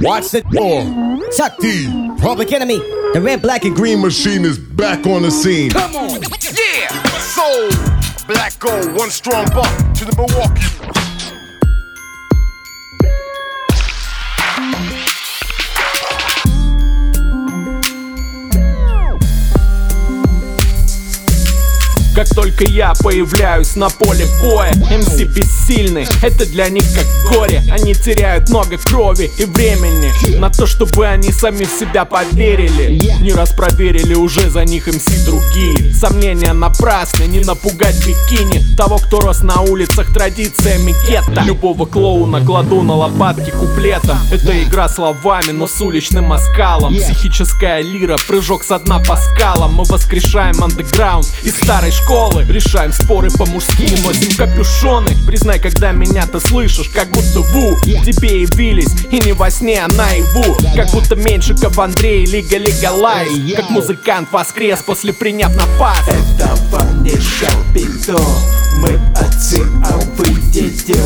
Watch the door. Chuck D. Public Enemy. The red, black, and Green Machine is back on the scene. Come on. Yeah. Soul. Black gold. One strong buck to the Milwaukee. Как только я появляюсь на поле боя МС бессильны, это для них как горе. Они теряют много крови и времени На то, чтобы они сами в себя поверили. Не раз проверили уже за них МС другие. Сомнения напрасны, не напугать бикини. Того, кто рос на улицах традициями гетто. Любого клоуна кладу на лопатки куплетом Это игра словами, но с уличным оскалом. Психическая лира, прыжок со дна по скалам. Мы воскрешаем андеграунд из старой школы школы. Решаем споры по-мужски, носим капюшоны. Признай, когда меня ты слышишь, как будто ву. Тебе явились, и не во сне, а наяву. Как будто Меньшиков Андрей, Лига Легалайз. Как музыкант воскрес после приняв напас Это вам не шапито Мы отцы, а вы дети.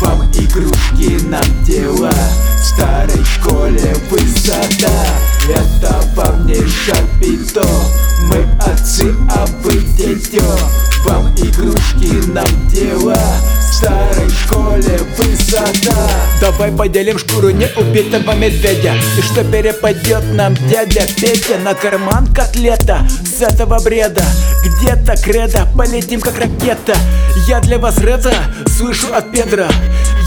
Вам игрушки, нам дела В старой школе высота Это вам не шапито. Мы отцы, а вы дети Вам игрушки, нам дела В старой школе высота Давай поделим шкуру неубитого медведя. И что перепадет нам дядя Петя? На карман котлета с этого бреда. Где-то кредо, полетим как ракета. Я для вас ретро слышу от Педра.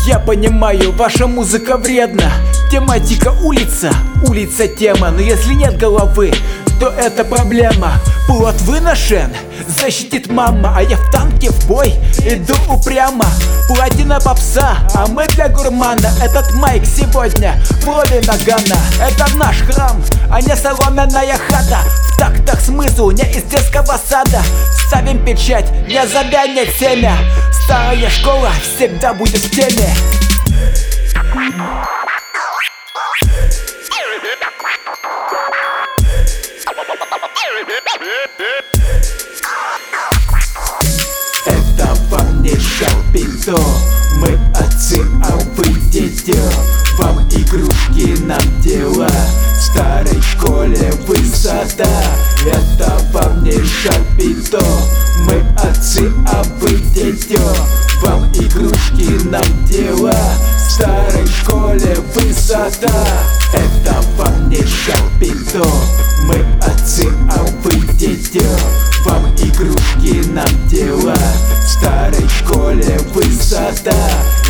Я понимаю, ваша музыка вредна Тематика улица, улица тема Но если нет головы, то это проблема. Плод выношен, защитит мама А я в танке в бой иду упрямо. Платина попса, а мы для гурмана. Этот майк сегодня в роли Нагана. Это наш храм, а не соломенная хата. В тактах смысл не из детского сада. Ставим печать, не забянет семя. Старая школа всегда будет в теме Это вам не шалпито Мы отцы, а вы дети. Вам игрушки, нам дела В старой школе высота. Это вам не шалпито Мы отцы, а вы дети. Вам игрушки, нам дела В старой школе высота. Это вам не шалпито Мы отцы, а вы дети Вам игрушки, нам дела В старой школе высота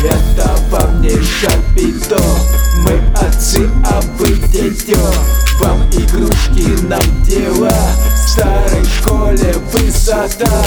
Это вам не шапито. Мы отцы, а вы дети Вам игрушки, нам дела В старой школе высота